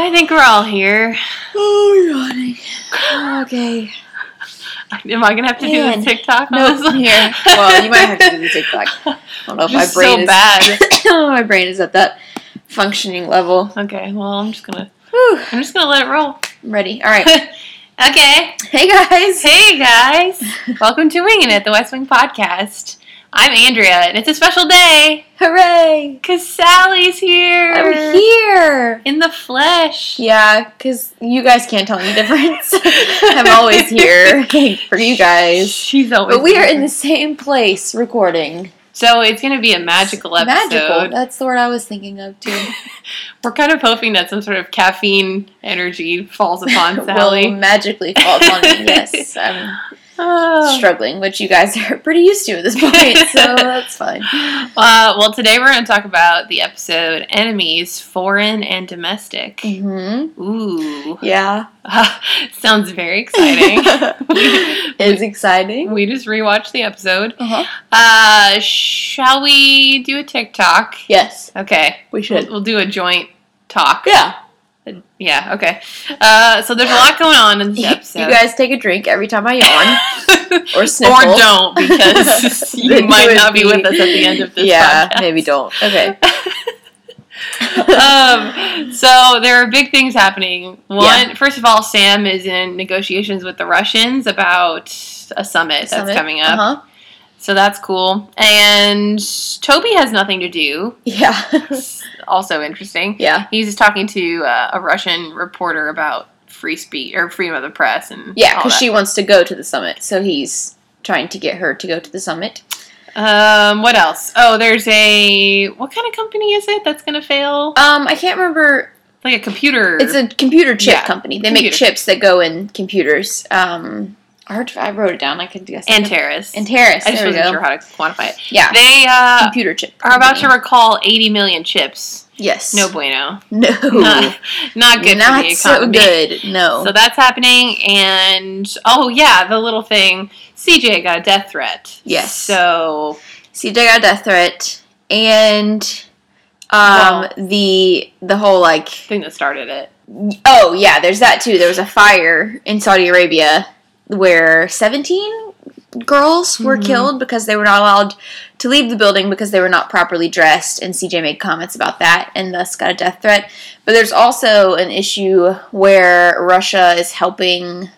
I think we're all here. Oh, yawning. Okay. Am I gonna have to do Man. this TikTok No, one? here. Well, you might have to do the TikTok. I don't know if my brain so is bad. my brain is at that functioning level. Okay, well I'm just gonna Whew. I'm just gonna let it roll. I'm ready. All right. okay. Hey guys. Hey guys, welcome to Winging It, the West Wing podcast. I'm Andrea, and it's a special day Hooray! because Sally's here. I'm here. in the flesh. Yeah, because you guys can't tell any difference. I'm always here for you guys. She's always. But we are in the same place recording. So it's gonna be a magical episode. Magical. That's the word I was thinking of too. We're kind of hoping that some sort of caffeine energy falls upon Sally. Will magically fall upon me. Yes, I'm Oh. struggling, which you guys are pretty used to at this point, so that's fine. Uh, well, today we're going to talk about the episode Enemies, Foreign and Domestic. Mm-hmm. Ooh. Yeah, Sounds very exciting. it's exciting. we just rewatched the episode. Uh-huh. Uh, shall we do a TikTok? Yes, Okay. we We'll, should. we'll do a joint talk. Yeah, Yeah, okay. Uh, so there's a lot going on in this you guys take a drink every time I yawn or or don't because you might not be be- with us at the end of this Yeah, podcast. maybe don't. Okay. um, so there are big things happening. One, Yeah. first of all, Sam is in negotiations with the Russians about a summit, Summit. that's coming up. Uh-huh. So that's cool. And Toby has nothing to do. Yeah. Also interesting. yeah. He's just talking to uh, a Russian reporter about free speech or freedom of the press and Yeah, because she wants to go to the summit, so he's trying to get her to go to the summit. Um, what else? Oh, there's a what kind of company is it that's gonna fail? Um, I can't remember. Like a computer. It's a computer chip Yeah, company. They make chips that go in computers. Um, I, wrote it down. I could guess. Antares. Antares. I just wasn't go. sure how to quantify it. Yeah, They uh, computer chip. are about to recall 80 million chips. Yes. No bueno. No. Not, not good Not so good. No. So that's happening, and oh yeah, the little thing. CJ got a death threat. Yes. So CJ got a death threat, and um, Well- the the whole like thing that started it. Oh yeah, there's that too. There was a fire in Saudi Arabia where 17 girls were Mhm. killed because they were not allowed to leave the building because they were not properly dressed, and CJ made comments about that and thus got a death threat. But there's also an issue where Russia is helping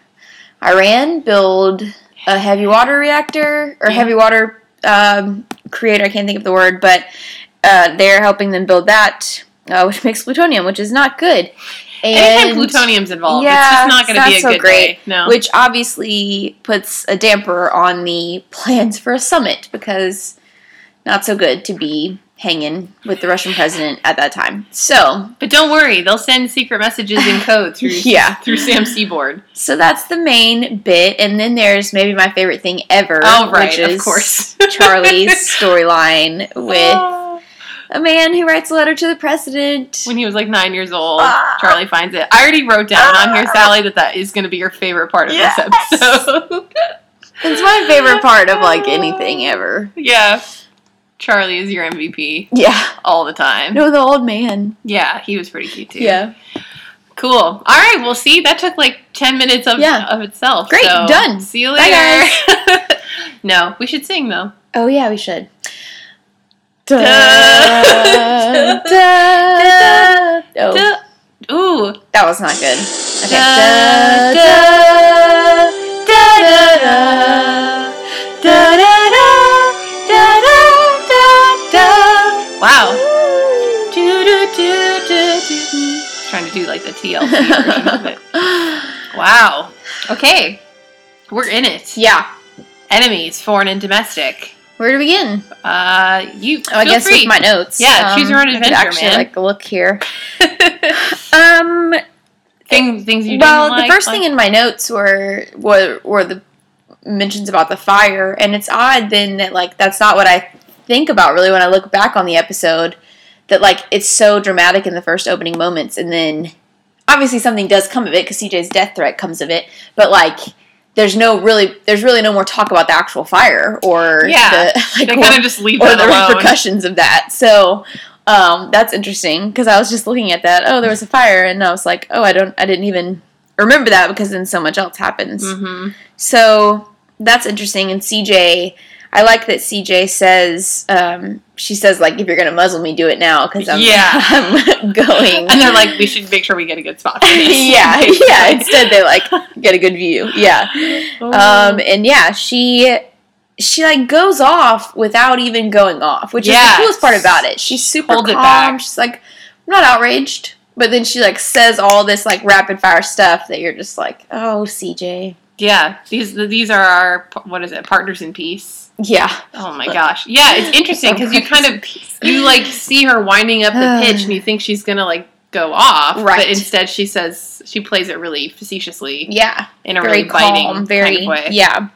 Iran build a heavy water reactor or heavy water um, creator. I can't think of the word, but uh, they're helping them build that, uh, which makes plutonium, which is not good. Anytime And- plutonium's involved, it's just not going to be a so good great. day. No. which obviously puts a damper on the plans for a summit because not so good to be hanging with the Russian president at that time. So, but don't worry, they'll send secret messages in code through Yeah. through Sam's Seaboard. so that's the main bit, and then there's maybe my favorite thing ever, Oh right, which of is course. Charlie's storyline with Oh. A man who writes a letter to the president. when he was like nine years old, Ah. Charlie finds it. I already wrote down on here, Sally, that that is going to be your favorite part of Yes. this episode. It's my favorite part of like anything ever. yeah, Charlie is your MVP Yeah. all the time. No, the old man. Yeah, he was pretty cute too. Yeah. Cool. All right. Well, see, that took like ten minutes of Yeah. of itself. Great, so done. See you later. no, we should sing though. Oh yeah, we should dun, dun, oh. Ooh. That was not good. Okay. Da, da, da, Wow. Do, do, do, do, do. Trying to do like the TLC version of it. Wow. Okay. We're in it. Yeah. Enemies, foreign and domestic. Where to begin? Uh, you. Oh, I guess free. with my notes. Yeah, choose your own I could actually man. like look here. Um. things, things you. well, the like, first like- thing in my notes were were were the mentions about the fire, and it's odd then that like that's not what I think about really when I look back on the episode. That like it's so dramatic in the first opening moments, and then obviously something does come of it because CJ's death threat comes of it, but like. There's no really, there's really no more talk about the actual fire or Yeah, the like they kind of just leave or the alone. repercussions of that. So, Um, that's interesting because I was just looking at that. Oh, there was a fire, and I was like, oh, I don't, I didn't even remember that because then so much else happens. hmm So that's interesting. And CJ, I like that CJ says, um, she says like, if you're gonna muzzle me, do it now because I'm, Yeah. I'm going. And they're like, we should make sure we get a good spot for this. yeah, yeah. Instead, they like get a good view. Yeah. Oh. Um, and yeah, she she like goes off without even going off, which is the coolest part about it. She's super Hold calm. She's like, I'm not outraged, but then she like says all this like rapid fire stuff that you're just like, oh, CJ. yeah, these these are our what is it? Partners in peace. Yeah. Oh my gosh. Yeah, it's interesting because you kind of you like see her winding up the pitch and you think she's gonna like go off, Right. but instead she says she plays it really facetiously Yeah. in a very really biting calm. Very kind of way. yeah.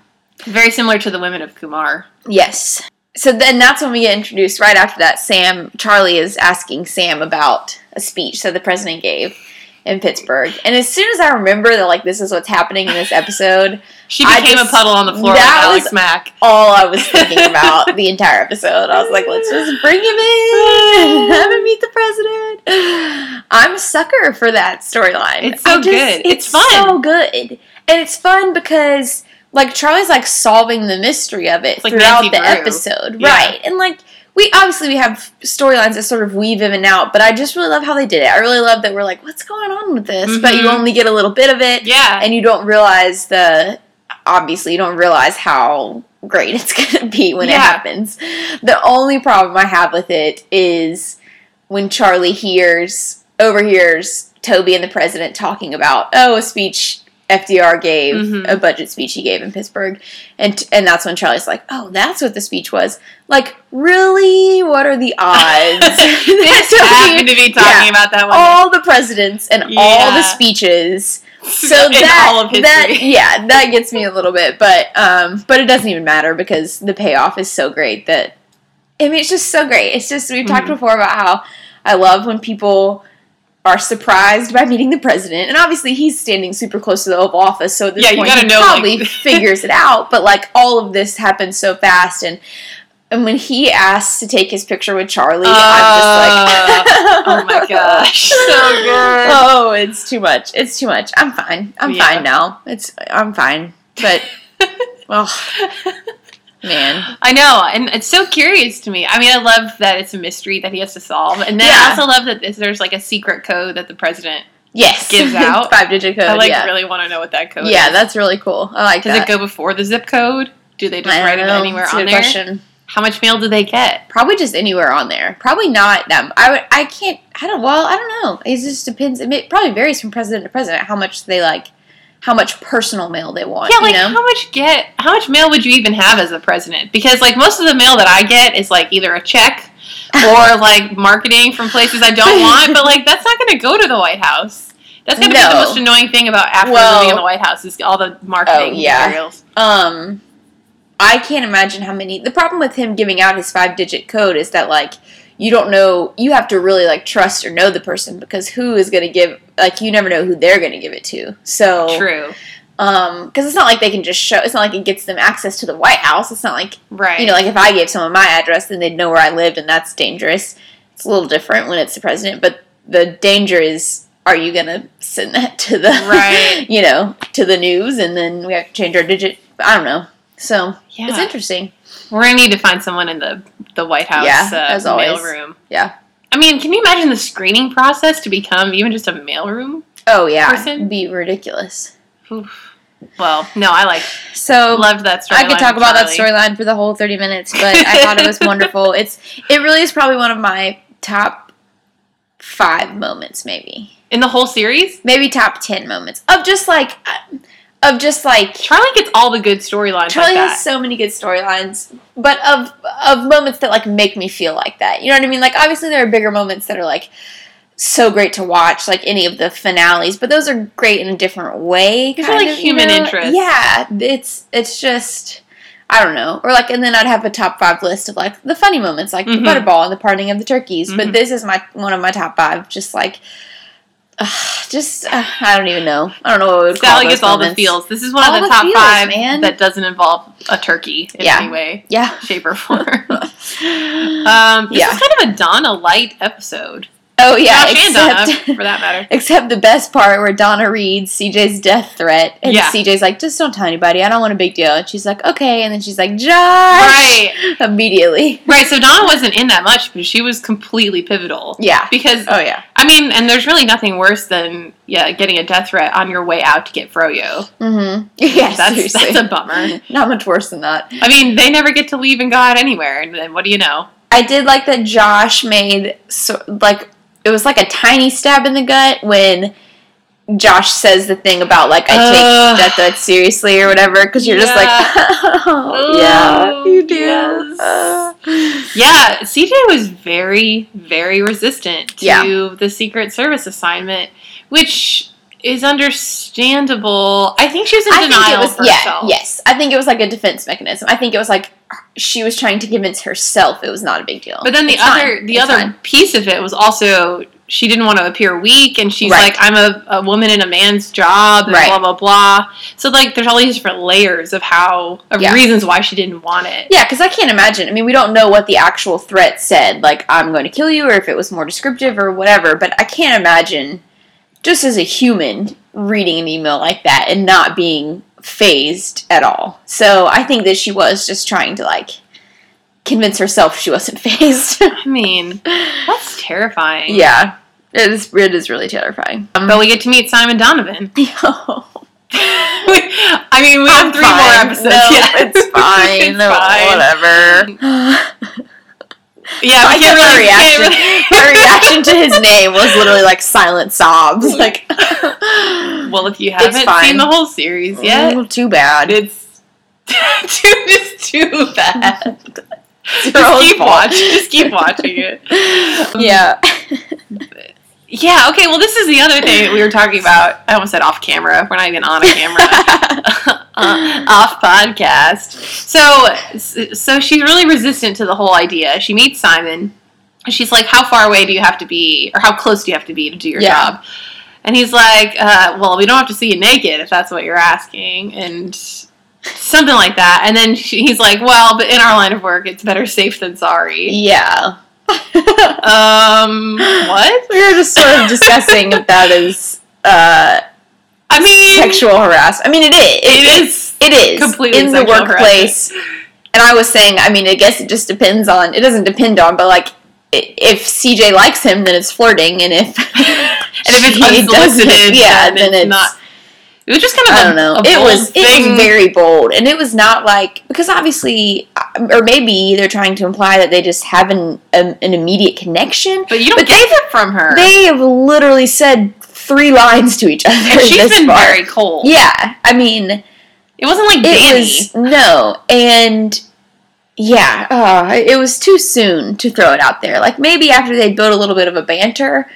Very similar to the women of Qumar. Yes. So then that's when we get introduced. Right after that, Sam, Charlie is asking Sam about a speech that the president gave in Pittsburgh. And as soon as I remember that, like, this is what's happening in this episode, She became just- a puddle on the floor that with Alex was- Mack. all I was thinking about the entire episode. I was like, let's just bring him in, have him meet the president. I'm a sucker for that storyline. It's so just- good. It's, It's fun. so good, and it's fun because like Charlie's like solving the mystery of it like throughout Nancy the episode, Yeah. right? And like. We obviously we have storylines that sort of weave in and out, but I just really love how they did it. I really love that we're like, what's going on with this? But you Mhm. only get a little bit of it Yeah. and you don't realize the obviously you don't realize how great it's gonna be when it happens. The only problem I have with it is when Charlie hears overhears Toby and the president talking about oh a speech FDR gave Mhm. a budget speech he gave in Pittsburgh and and that's when Charlie's like oh that's what the speech was like really what are the odds just happened to be talking yeah. about that one. all the presidents and all the speeches so in that, all of history. that yeah that gets me a little bit but um but it doesn't even matter because the payoff is so great that i mean it's just so great it's just we've talked Mhm. before about how i love when people are surprised by meeting the president and obviously he's standing super close to the oval office so at this Yeah, point he know, probably like- figures it out but like all of this happens so fast and and when he asks to take his picture with Charlie, I'm just like, uh, oh my gosh, so good. Oh, it's too much. It's too much. I'm fine. I'm Yeah. fine now. It's I'm fine. But oh man. I know, and it's so curious to me. I mean, I love that it's a mystery that he has to solve, and then Yeah. I also love that this, there's like a secret code that the president. Yes. Gives out. five digit code. I like yeah. really want to know what that code yeah, is. that's really cool. I like Does that. it go before the zip code? Do they just write don't it anywhere on there? question. How much mail do they get? Probably just anywhere on there. Probably not them. I would. I can't. I don't. Well, I don't know. It just depends. It probably varies from president to president how much they like, how much personal mail they want. Yeah, like you know? how much get how much mail would you even have as the president? Because like most of the mail that I get is like either a check or like marketing from places I don't want, but like that's not going to go to the White House. That's going to be the most annoying thing about after Well- living in the White House is all the marketing Oh, yeah. materials. Um, I can't imagine how many. The problem with him giving out his five digit code is that like you don't know. You have to really like trust or know the person because who is going to give? Like you never know who they're going to give it to. So True. Um, because it's not like they can just show. It's not like it gets them access to the White House. It's not like Right. you know, like if I gave someone my address, then they'd know where I lived, and that's dangerous. It's a little different when it's the president, but the danger is, are you gonna send that to the Right. you know, to the news, and then we have to change our digit? I don't know. So yeah. it's interesting. We're going to need to find someone in the the White House Yeah, uh, as always. mailroom. Yeah. I mean, can you imagine the screening process to become even just a mailroom? Oh yeah, Person? be ridiculous. Oof. Well, no, I like So loved that story. I could talk about that storyline for the whole thirty minutes, but I thought it was wonderful. It's it really is probably one of my top five moments, maybe. in the whole series. maybe top 10 moments of just like uh, of just like Charlie gets all the good storylines. Charlie like has so many good storylines, but of of moments that like make me feel like that. You know what I mean? Like obviously there are bigger moments that are like so great to watch, like any of the finales, but those are great in a different way. Kind like, of, you human know? interest. Yeah, it's it's just I don't know, or like, and then I'd have a top five list of like the funny moments, like Mhm. the butterball and the parting of the turkeys. Mhm. But this is my one of my top five, just like. Uh, just uh, I don't even know. I don't know what we would Sally gets all the feels. This is one All of the, the top feels, five man. that doesn't involve a turkey in Yeah. any way, Yeah. shape, or form. um, this Yeah. is kind of a Donna light episode. Oh yeah, Josh and except Donna, for that matter. except the best part where Donna reads CJ's death threat, and Yeah. CJ's like, "Just don't tell anybody. I don't want a big deal." And she's like, "Okay," and then she's like, "Josh," Right. immediately. Right, so Donna wasn't in that much, but she was completely pivotal. Yeah. Because Oh yeah. I mean, and there's really nothing worse than yeah, getting a death threat on your way out to get froyo. Mm-hmm. Yeah. that's seriously. that's a bummer. Not much worse than that. I mean, they never get to leave and go out anywhere, and then what do you know? I did like that Josh made so like it was like a tiny stab in the gut when Josh says the thing about like I take Ugh. death threats seriously or whatever because you're just like oh, yeah Oh, you do yes. Uh. Yeah, CJ was very, very resistant to Yeah. the Secret Service assignment, which is understandable. I think she was in I think denial it was yeah herself. yes I think it was like a defense mechanism I think it was like she was trying to convince herself it was not a big deal But then the It's other fine. the It's other fine. piece of it was also she didn't want to appear weak and she's Right. like I'm a, a woman in a man's job and Right. blah blah blah. So like there's all these different layers of how of Yeah. reasons why she didn't want it. Yeah, because I can't imagine. I mean, we don't know what the actual threat said, like, I'm going to kill you, or if it was more descriptive or whatever, but I can't imagine, just as a human, reading an email like that and not being phased at all. So I think that she was just trying to, like, convince herself she wasn't phased. I mean, that's terrifying. yeah, it is, it is really terrifying. Um, But we get to meet Simon Donovan. I mean, we have I'm three fine. more episodes. No, yeah. it's fine. It's No, fine. Whatever. Yeah, I we get can't my really, reaction. really- My reaction to his name was literally like silent sobs. Like, well, if you haven't seen the whole series mm, yet, "Oh, too bad. it's too just too bad. It's Just keep fault. watching. Just keep watching it. Yeah. Yeah. Okay. Well, this is the other thing that we were talking about. I almost said off camera. We're not even on a camera. uh, off podcast. So, so she's really resistant to the whole idea. She meets Simon. She's like, "How far away do you have to be, or how close do you have to be to do your Yeah. job?" And he's like, uh, "Well, we don't have to see you naked if that's what you're asking." And something like that. And then she, he's like, "Well, but in our line of work, it's better safe than sorry." yeah. Um, what? we were just sort of discussing if that is uh, I mean, sexual harassment. I mean, it is. it is. It is completely in the workplace. And I was saying, I mean, I guess it just depends on. It doesn't depend on, but like, if CJ likes him, then it's flirting, and if And if it's unsolicited, doesn't- yeah, then, then it's, it's not. It was just kind of I don't know. It was it was very bold, and it was not like because obviously, or maybe they're trying to imply that they just have an um, an immediate connection. but you don't but get from her. They have literally said three lines to each other. and she's been far. very cold. Yeah, I mean, It wasn't like Danny. was no, and yeah, uh, it was too soon to throw it out there. Like maybe after they built a little bit of a banter,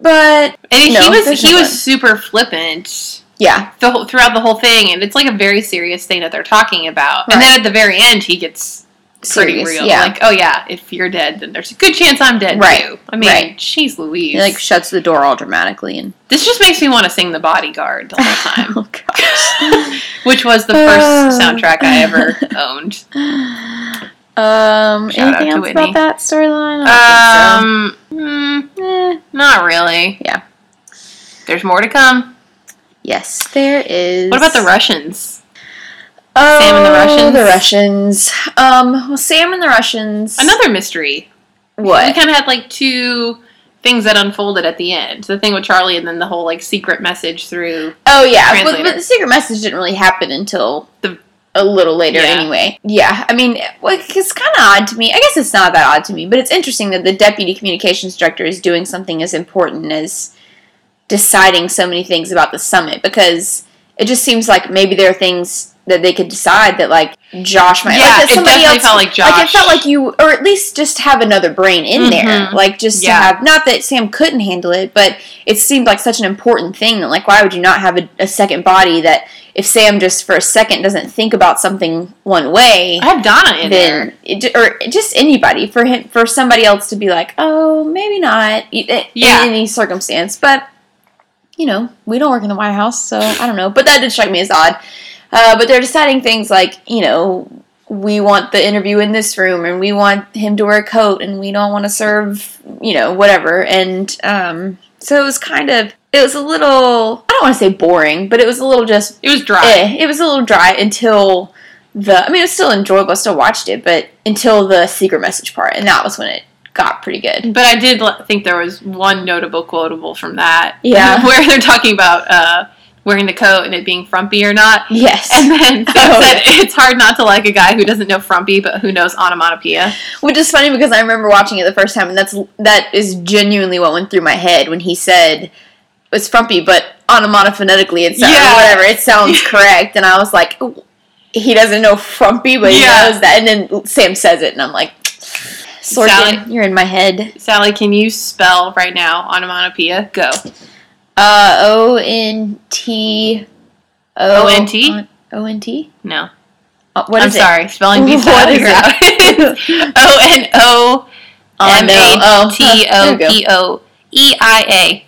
but and no, he was he no was one. super flippant yeah, the whole, throughout the whole thing, and it's like a very serious thing that they're talking about. And then at the very end, he gets pretty serious. real. Yeah, Like, oh yeah, if you're dead, then there's a good chance I'm dead Right. too. I mean, Right. jeez Louise. he like shuts the door all dramatically and this just makes me want to sing The Bodyguard the whole time. oh gosh. which was the first soundtrack I ever owned. Um, Shout anything else Whitney. about that storyline? Um, mm. Eh, not really. Yeah. There's more to come. yes, there is. What about the Russians? Oh, Sam and the Russians? The Russians. Um, well, Sam and the Russians. Another mystery. What? We kind of had like two things that unfolded at the end. The thing with Charlie, and then the whole like secret message through. Oh yeah, but, but the secret message didn't really happen until The- a little later Yeah. anyway. Yeah, I mean, well, it's kind of odd to me. I guess it's not that odd to me, but it's interesting that the deputy communications director is doing something as important as deciding so many things about the summit because it just seems like maybe there are things that they could decide that like Josh might Yeah, like that it somebody definitely else felt like Josh like it felt like you or at least just have another brain in there Mhm. like just Yeah. to have not that Sam couldn't handle it but it seemed like such an important thing that like why would you not have a, a second body that if Sam just for a second doesn't think about something one way I have Donna in there. then it, or just anybody for him for somebody else to be like oh maybe not i- i- Yeah. in any circumstance but you know we don't work in the White House so I don't know but that did strike me as odd uh, but they're deciding things like you know we want the interview in this room and we want him to wear a coat and we don't want to serve, you know, whatever. And um, so it was kind of, it was a little, I don't want to say boring, but it was a little just, It was dry. eh, it was a little dry until the, I mean, it was still enjoyable, I still watched it, but until the secret message part. And that was when it got pretty good. But I did think there was one notable quotable from that. Yeah. Where they're talking about uh, wearing the coat and it being frumpy or not. Yes. And then Oh, said it's hard not to like a guy who doesn't know frumpy but who knows onomatopoeia. Which is funny because I remember watching it the first time, and that's that is genuinely what went through my head when he said it's frumpy, but onomatopoetically it sounds Yeah. whatever it sounds correct, and I was like, "Oh, he doesn't know frumpy, but he Yeah. knows that, and then Sam says it, and I'm like, Sorkin, Sally. you're in my head. Sally, can you spell right now onomatopoeia? Go. Uh, O N T O-N-T? O N T. No. Uh, What I'm is sorry. Spelling bee's What out is here. O N O M A T O P O E I A.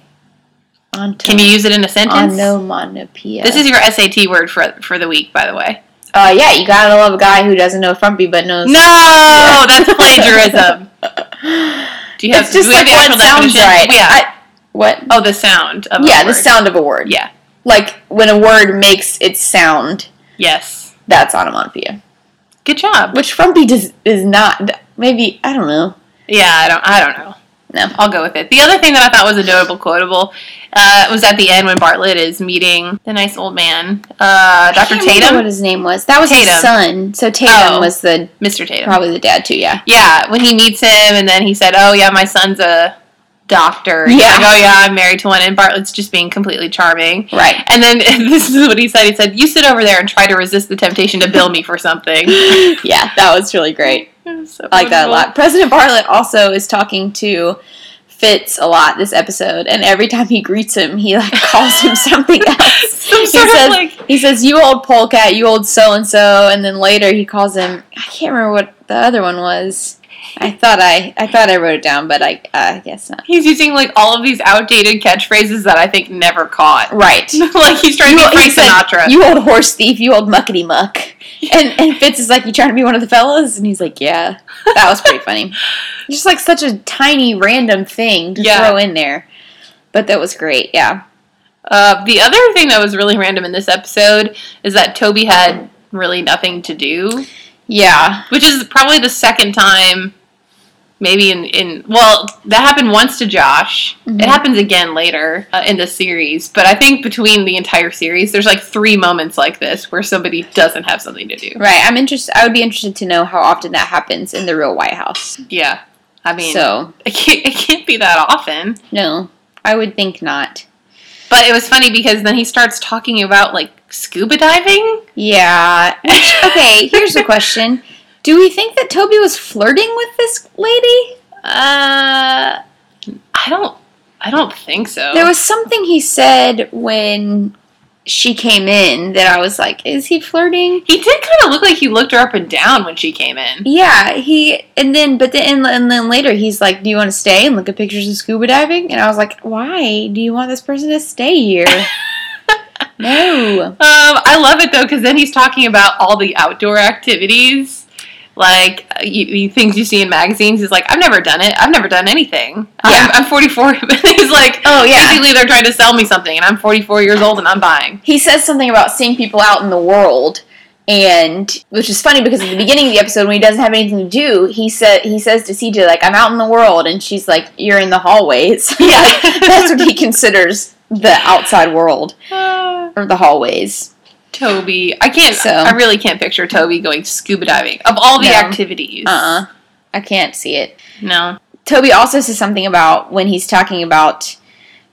it? Can you use it in a sentence? Onomatopoeia. This is your SAT word for for the week, by the way. Uh, yeah, you gotta love a guy who doesn't know frumpy but knows. No, that's plagiarism. Do you have? it's just do we have like what sounds definition? right. Yeah. I- what? oh, the sound of a yeah, the sound of a word. Yeah. Like when a word makes its sound, Yes. that's onomatopoeia. Good job. Which frumpy does is not. Maybe I don't know. Yeah, I don't. I don't know. No. I'll go with it. The other thing that I thought was a notable quotable uh, was at the end when Bartlet is meeting the nice old man, uh, Dr. I can't remember Tatum, What his name was? That was his son. So Tatum Oh. was the Mr. Tatum. probably the dad too. Yeah. Yeah, when he meets him, and then he said, "Oh yeah, my son's a doctor." Yeah. like, oh yeah, I'm married to one, and Bartlet's just being completely charming. Right. And then this is what he said. He said, "You sit over there and try to resist the temptation to bill me for something." yeah, that was really great. So I like that a lot. President Bartlet also is talking to Fitz a lot this episode, and every time he greets him, he like calls him something else. Some he says, like he says, "You old polecat, you old so and so," and then later he calls him. I can't remember what the other one was. I thought I I thought I wrote it down, but I uh, guess not. he's using like all of these outdated catchphrases that I think never caught. Right. like he's trying to be Frank said, Sinatra. You old horse thief, you old muckety muck. And and Fitz is like, You trying to be one of the fellas? And he's like, Yeah. That was pretty funny. Just like such a tiny random thing to Yeah. throw in there. But that was great, yeah. Uh, the other thing that was really random in this episode is that Toby had really nothing to do, Yeah. which is probably the second time. Maybe in, in well, that happened once to Josh. Mhm. It happens again later uh, in the series, but I think between the entire series, there's like three moments like this where somebody doesn't have something to do. Right. I'm interested I would be interested to know how often that happens in the real White House. Yeah, I mean, so it can't, it can't be that often. no. I would think not. But it was funny because then he starts talking about like scuba diving. Yeah. Which, okay, here's the question. Do we think that Toby was flirting with this lady? Uh, I don't. I don't think so. There was something he said when she came in that I was like, is he flirting? he did kind of look like he looked her up and down when she came in. Yeah, he and then but then and then later he's like, "Do you want to stay and look at pictures of scuba diving?" And I was like, "Why do you want this person to stay here?" no. Um, I love it though because then he's talking about all the outdoor activities, like you, you, things you see in magazines. He's like, I've never done it. I've never done anything. Yeah. I'm, I'm 44. he's like, Oh yeah. basically they're trying to sell me something, and I'm 44 years old and I'm buying. He says something about seeing people out in the world. And which is funny because at the beginning of the episode, when he doesn't have anything to do, he said he says to CJ like, "I'm out in the world," and she's like, "You're in the hallways." Yeah. That's what he considers the outside world or the hallways. Toby, I can't. So- I really can't picture Toby going scuba diving of all the No. activities. Uh, uh I can't see it. No. Toby also says something about when he's talking about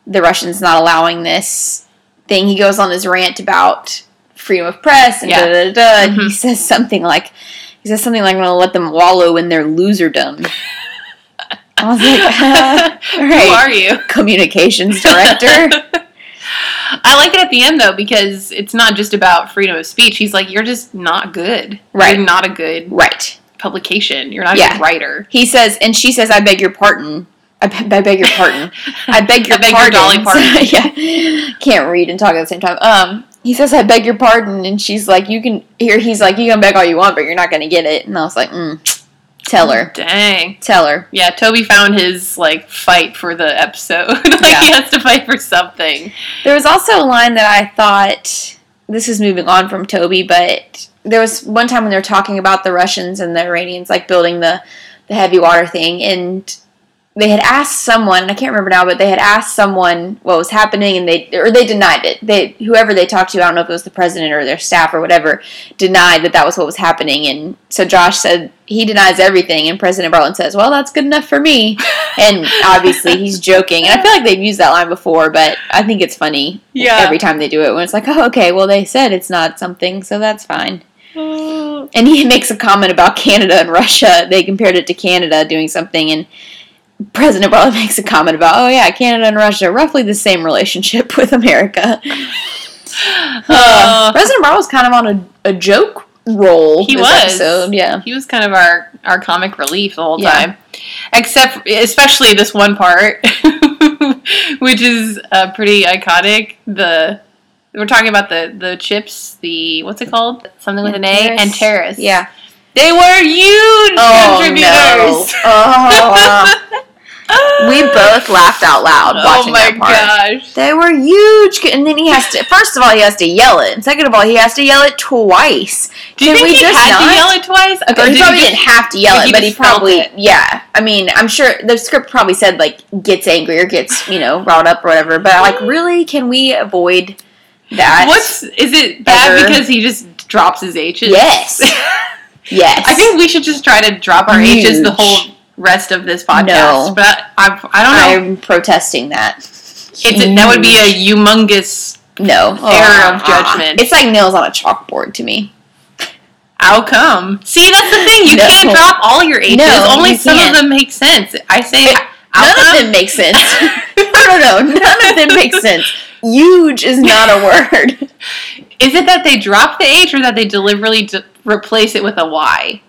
the Russians not allowing this thing. He goes on his rant about freedom of press and Yeah. da da da. da, And he Mhm. says something like, he says something like, "I'm gonna let them wallow in their loserdom." I was like, uh, all Who are you? communications director. I like it at the end though because it's not just about freedom of speech. He's like, you're just not good. Right. You're not a good right. publication. You're not a Yeah. good writer. He says, and she says, "I beg your pardon." I, be- I beg your pardon. I beg your I beg your. Dolly Parton. yeah, can't read and talk at the same time. Um, he says, "I beg your pardon," and she's like, "You can here." He's like, "You can beg all you want, but you're not gonna get it." And I was like, mm, "Tell her, Dang. tell her." Yeah, Toby found his like fight for the episode. like Yeah. he has to fight for something. There was also a line that I thought this is moving on from Toby, but there was one time when they were talking about the Russians and the Iranians like building the the heavy water thing, and they had asked someone, and I can't remember now, but they had asked someone what was happening, and they or they denied it. They whoever they talked to, I don't know if it was the president or their staff or whatever, denied that that was what was happening, and so Josh said he denies everything, and President Bartlet says, "Well, that's good enough for me," and obviously he's joking, and I feel like they've used that line before, but I think it's funny Yeah. every time they do it when it's like, oh, okay, well, they said it's not something, so that's fine. Oh. And he makes a comment about Canada and Russia. They compared it to Canada doing something, and President Bartlet makes a comment about, oh, yeah, Canada and Russia, roughly the same relationship with America. Uh, Uh, President Bartlet was kind of on a, a joke roll He this was. episode, yeah. he was kind of our our comic relief the whole Yeah. time, except especially this one part, which is uh, pretty iconic. The we're talking about the the chips. The what's it called? Something with an A Terrace. and terrace. Yeah. they were huge Oh, contributors. no. Oh, we ah. both laughed out loud oh watching my that part. gosh. They were huge, and then he has to. First of all, he has to yell it, and second of all, he has to yell it twice. Do you Can think we he just had to yell it twice? Okay, Or he probably just- didn't have to yell it, but he probably, it? yeah. I mean, I'm sure the script probably said like gets angry or gets you know riled up or whatever. But like, really, can we avoid that? What's is it bad Ever. because he just drops his H's? Yes. yes? I think we should just try to drop our H's the whole rest of this podcast. No. But I, I don't know. I'm protesting that. it's that would be a humongous no error of ah. judgment. It's like nails on a chalkboard to me. outcome. See, that's the thing. You No. can't drop all your H's. No, Only some can't. of them make sense. I say None outcome. of them make sense. no, no, no. None of them make sense. Huge is not a word. Is it that they drop the H or that they deliberately d- replace it with a Y?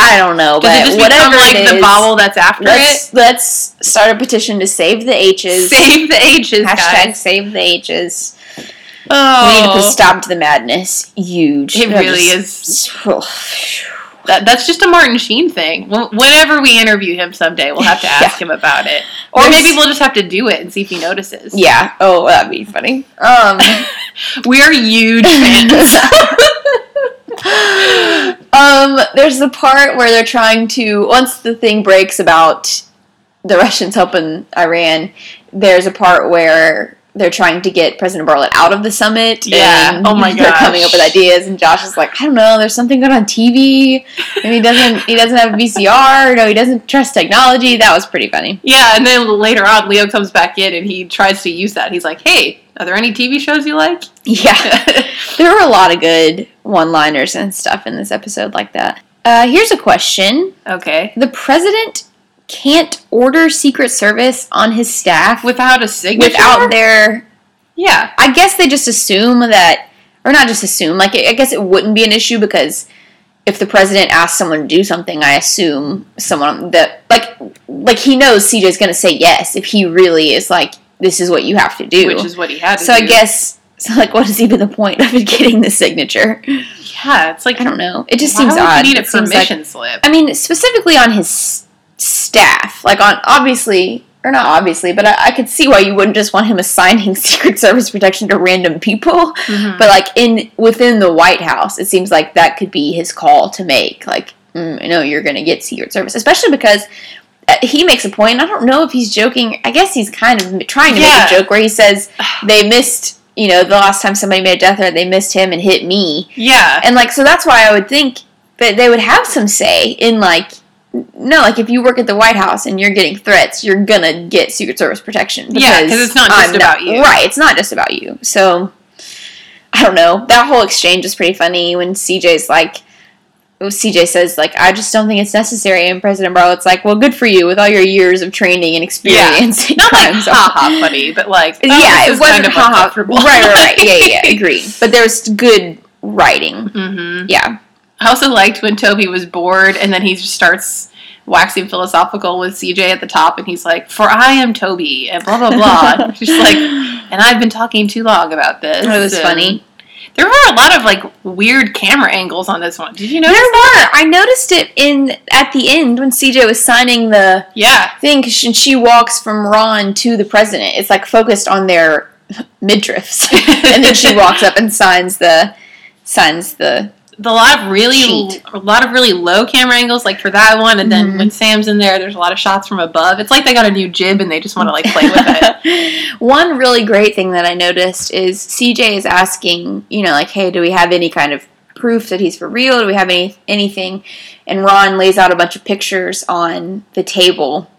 I don't know, Does but it just whatever become like it the is, vowel that's after Let's let's start a petition to save the? H's. Save the H's, Hashtag guys. save the H's. Oh, We need to put a stop to the madness. Huge. It really just- That, that's just a Martin Sheen thing. Wh- Whenever we interview him someday, we'll have to ask him about it. Or Or maybe we'll just have to do it and see if he notices. Yeah. Oh, that'd be funny. Um. We are huge fans. um, there's the part where they're trying to once the thing breaks about the Russians helping Iran. There's a part where they're trying to get President Bartlet out of the summit. Yeah. and Oh my god. They're coming up with ideas, and Josh is like, I don't know. There's something good on TV, and he doesn't. He doesn't have a VCR. No, he doesn't trust technology. That was pretty funny. yeah, and then later on, Leo comes back in and he tries to use that. He's like, hey, are there any TV shows you like? Yeah. there were a lot of good one-liners and stuff in this episode like that. Uh, here's a question. okay. The president can't order Secret Service on his staff Without a signature? without their. Yeah. I guess they just assume that, or not just assume. Like I guess it wouldn't be an issue because if the president asks someone to do something, I assume someone that like like he knows CJ's going to say yes if he really is like this is what you have to do. Which is what he had to do. so I guess so. Like, what is even the point of getting the signature? Yeah, it's like, I don't know. It just seems odd. you need a It seems like- permission slip? I mean, specifically on his staff, like on obviously or not obviously, but I, I could see why you wouldn't just want him assigning Secret Service protection to random people. Mhm. But like in within the White House, it seems like that could be his call to make. Like, mm, no, you're going to get Secret Service, especially because. Uh, He makes a point. I don't know if he's joking. I guess he's kind of trying to Yeah. make a joke where he says they missed. You know, the last time somebody made a death threat, they missed him and hit me. yeah. And like, so that's why I would think that they would have some say in like, no, like if you work at the White House and you're getting threats, you're gonna get Secret Service protection. Yeah, because it's not just I'm about you. Right, it's not just about you. So, I don't know. That whole exchange is pretty funny when CJ's like, CJ says like, I just don't think it's necessary, and President Bartlet's like, well, good for you with all your years of training and experience. in Not like crime zone." haha funny, but like oh, yeah, it wasn't kind of haha. Right, right, right. Yeah, yeah, yeah, agreed. But there was good writing. hmm Yeah. I also liked when Toby was bored and then he just starts waxing philosophical with CJ at the top and he's like, For I am Toby and blah blah blah. And She's like, and I've been talking too long about this. It was and funny. There were a lot of like weird camera angles on this one. Did you notice There that? were. I noticed it in at the end when CJ was signing the Yeah. thing. 'cause she, she walks from Ron to the president. It's like focused on their midriffs, and then she walks up and signs the signs the. The lot of really a lot of really low camera angles like for that one and then Mhm. when Sam's in there there's a lot of shots from above. It's like they got a new jib and they just want to like play with it. One really great thing that I noticed is CJ is asking, you know, like, hey, do we have any kind of proof that he's for real? Do we have any anything? And Ron lays out a bunch of pictures on the table.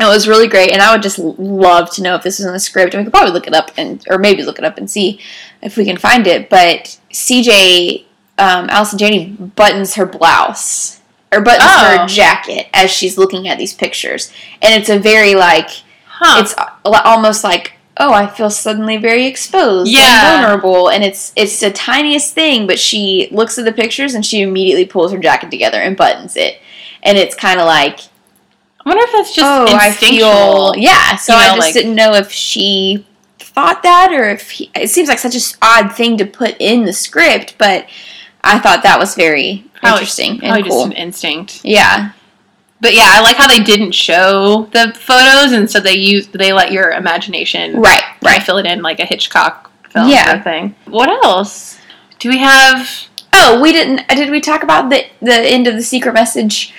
It was really great, and I would just love to know if this was in the script. And we could probably look it up and, or maybe look it up and see if we can find it. But CJ, um, Allison Janney buttons her blouse or buttons Oh. her jacket as she's looking at these pictures, and it's a very like Huh. it's almost like oh i feel suddenly very exposed Yeah. and vulnerable and it's it's the tiniest thing but she looks at the pictures and she immediately pulls her jacket together and buttons it and it's kind of like I wonder if that's just oh i instinctual. feel yeah so You i just like- didn't know if she thought that or if he, it seems like such an odd thing to put in the script but i thought that was very Probably- interesting Probably and just cool an instinct. yeah But yeah, I like how they didn't show the photos, and so they use they let your imagination right right fill it in like a Hitchcock film Yeah. sort of thing. What else? Do we have? Oh, we didn't. Did we talk about the the end of the secret message,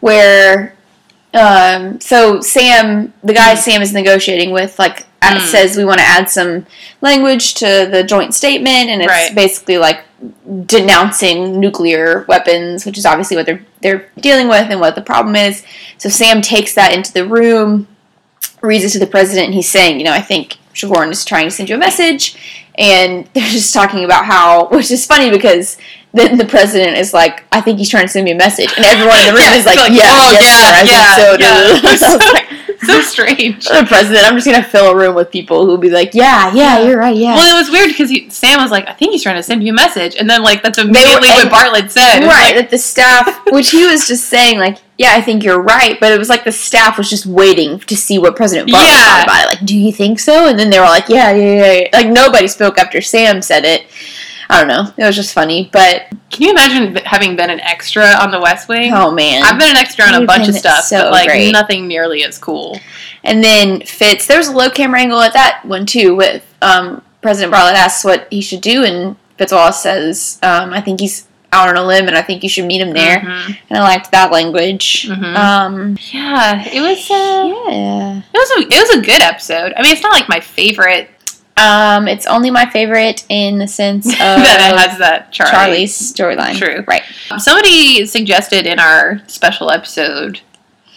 where, um, so Sam, the guy Mm. Sam is negotiating with, like, uh, Mm. says we want to add some language to the joint statement, and it's Right. basically like denouncing nuclear weapons, which is obviously what they're they're dealing with and what the problem is. So Sam takes that into the room, reads it to the president, and he's saying, you know, I think Siobhan is trying to send you a message, and they're just talking about how, which is funny because then the president is like, I think he's trying to send me a message, and everyone in the room Yeah, is like, like, yeah, oh, yes, yeah, sir, I yeah, think so. yeah. Like, so strange. the president, I'm just gonna fill a room with people who'll be like, yeah, yeah, you're right, yeah. Well, it was weird because Sam was like, "I think he's trying to send you a message," and then like that's were- immediately what and- Bartlet said. Right, like, that the staff, which he was just saying, like, yeah, I think you're right, but it was like the staff was just waiting to see what President Bartlet Yeah. thought about it. Like, do you think so? And then they were like, yeah, yeah, yeah. Like, nobody spoke after Sam said it. I don't know. It was just funny, but Can you imagine having been an extra on The West Wing? oh man. I've been an extra on a You've bunch of stuff, so but like great. nothing nearly as cool. And then Fitz, there was a low camera angle at that one too. With um, President Bartlet asks what he should do, and Fitzwallace says, um, "I think he's out on a limb, and I think you should meet him there." Mhm. And I liked that language. Mhm. Um, Yeah, it was. Uh, yeah. It was a it was a good episode. I mean, it's not like my favorite Um, it's only my favorite in the sense of that it has that Charlie. Charlie's storyline. True. Right. Somebody suggested in our special episode.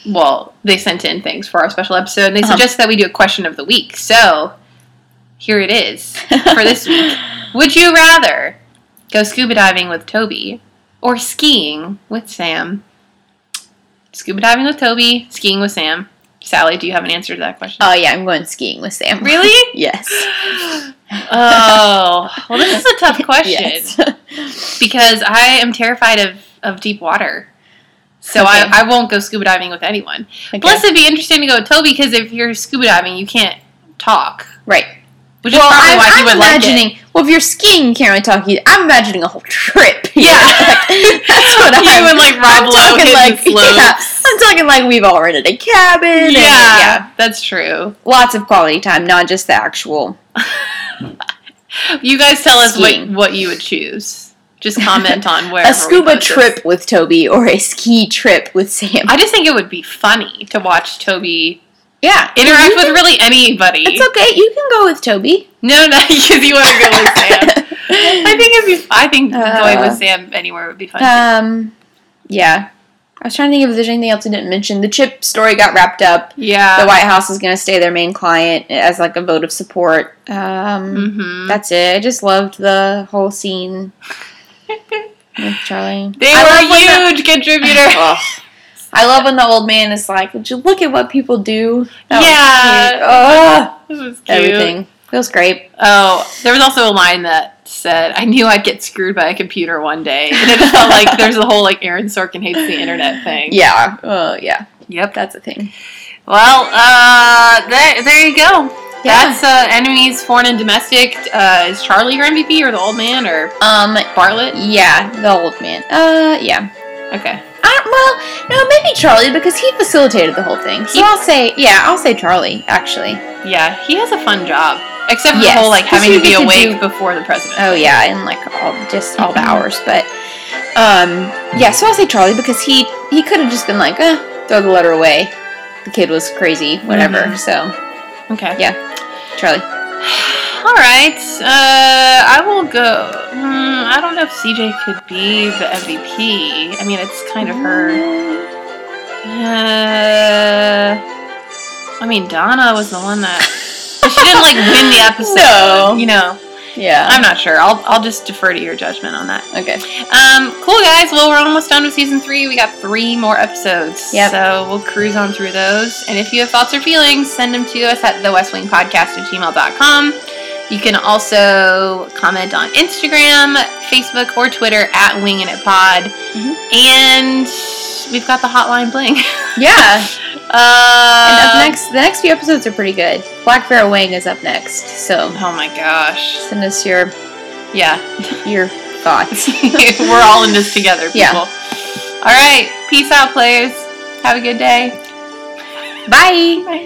Well, they sent in things for our special episode, and they Uh-huh. suggested that we do a question of the week. So here it is for this week. Would you rather go scuba diving with Toby or skiing with Sam? Scuba diving with Toby, skiing with Sam. Sally, do you have an answer to that question? Oh yeah, I'm going skiing with Sam. really? yes. Oh, well, this is a tough question Yes. because I am terrified of, of deep water. So Okay. I, I won't go scuba diving with anyone. Okay. Plus, it'd be interesting to go with Toby because if you're scuba diving, you can't talk, Right. which is Well, probably I'm, why he I'm would like it. imagining. Well, if you're skiing, you can't really talk. I'm imagining a whole trip. Yeah. Like, that's what You I'm. and, like, Rob I'm Lowe talking like slopes. yeah, I'm talking like we've all rented a cabin. and, Yeah, yeah, that's true. lots of quality time, not just the actual. You guys tell us what, Skiing. what you would choose. Just comment on where a scuba trip with Toby or a ski trip with Sam. I just think it would be funny to watch Toby yeah, interact You with can- really anybody. It's okay. You can go with Toby. No, no, because you want to go with Sam. I think it'd be. I think Uh, going with Sam anywhere would be fun. Um, yeah. I was trying to think if there's anything else I didn't mention. The chip story got wrapped up. yeah. the White House is going to stay their main client as like a vote of support. Um, hmm That's it. I just loved the whole scene with Charlie. They I were a huge contributor. Ugh. I love when the old man is like, "Would you look at what people do?" That was Yeah. cute. Ugh. This was cute. everything feels great. Oh, there was also a line that said, "I knew I'd get screwed by a computer one day," and it felt like there's a whole like Aaron Sorkin hates the internet thing. Yeah, uh, yeah, Yep. that's a thing. Well, uh, there, there you go. Yeah. That's uh, enemies, foreign and domestic. Uh, is Charlie your MVP or the old man or Um, Bartlet? yeah, the old man. Uh, yeah. Okay. I well, no, maybe Charlie because he facilitated the whole thing. So He- I'll say, yeah, I'll say Charlie actually. Yeah, he has a fun job. Except for Yes, the whole like having to be gets to awake do- before the president. Oh yeah, and like all just all the hours, but um, yeah. So I'll say Charlie because he he could have just been like, eh, throw the letter away. The kid was crazy, whatever. Mhm. So Okay. yeah, Charlie. All right. Uh, I will go. Hmm, I don't know if CJ could be the MVP. I mean, it's kind of her. Uh, I mean, Donna was the one that. She didn't like win the episode. No. You know, Yeah. I'm not sure. I'll I'll just defer to your judgment on that. okay. Um, cool guys. Well, we're almost done with season three. We got three more episodes. Yep. So we'll cruise on through those. And if you have thoughts or feelings, send them to us at the West Wing Podcast at gmail.com. You can also comment on Instagram, Facebook, or Twitter at Winging It Pod. Mhm. And we've got the hotline bling. Yeah. Uh, and up next, the next few episodes are pretty good. Black Vera Wang is up next, so Oh my gosh. send us your Yeah. your thoughts. We're all in this together, people. Yeah. All right. Peace out, players. Have a good day. Bye. Bye.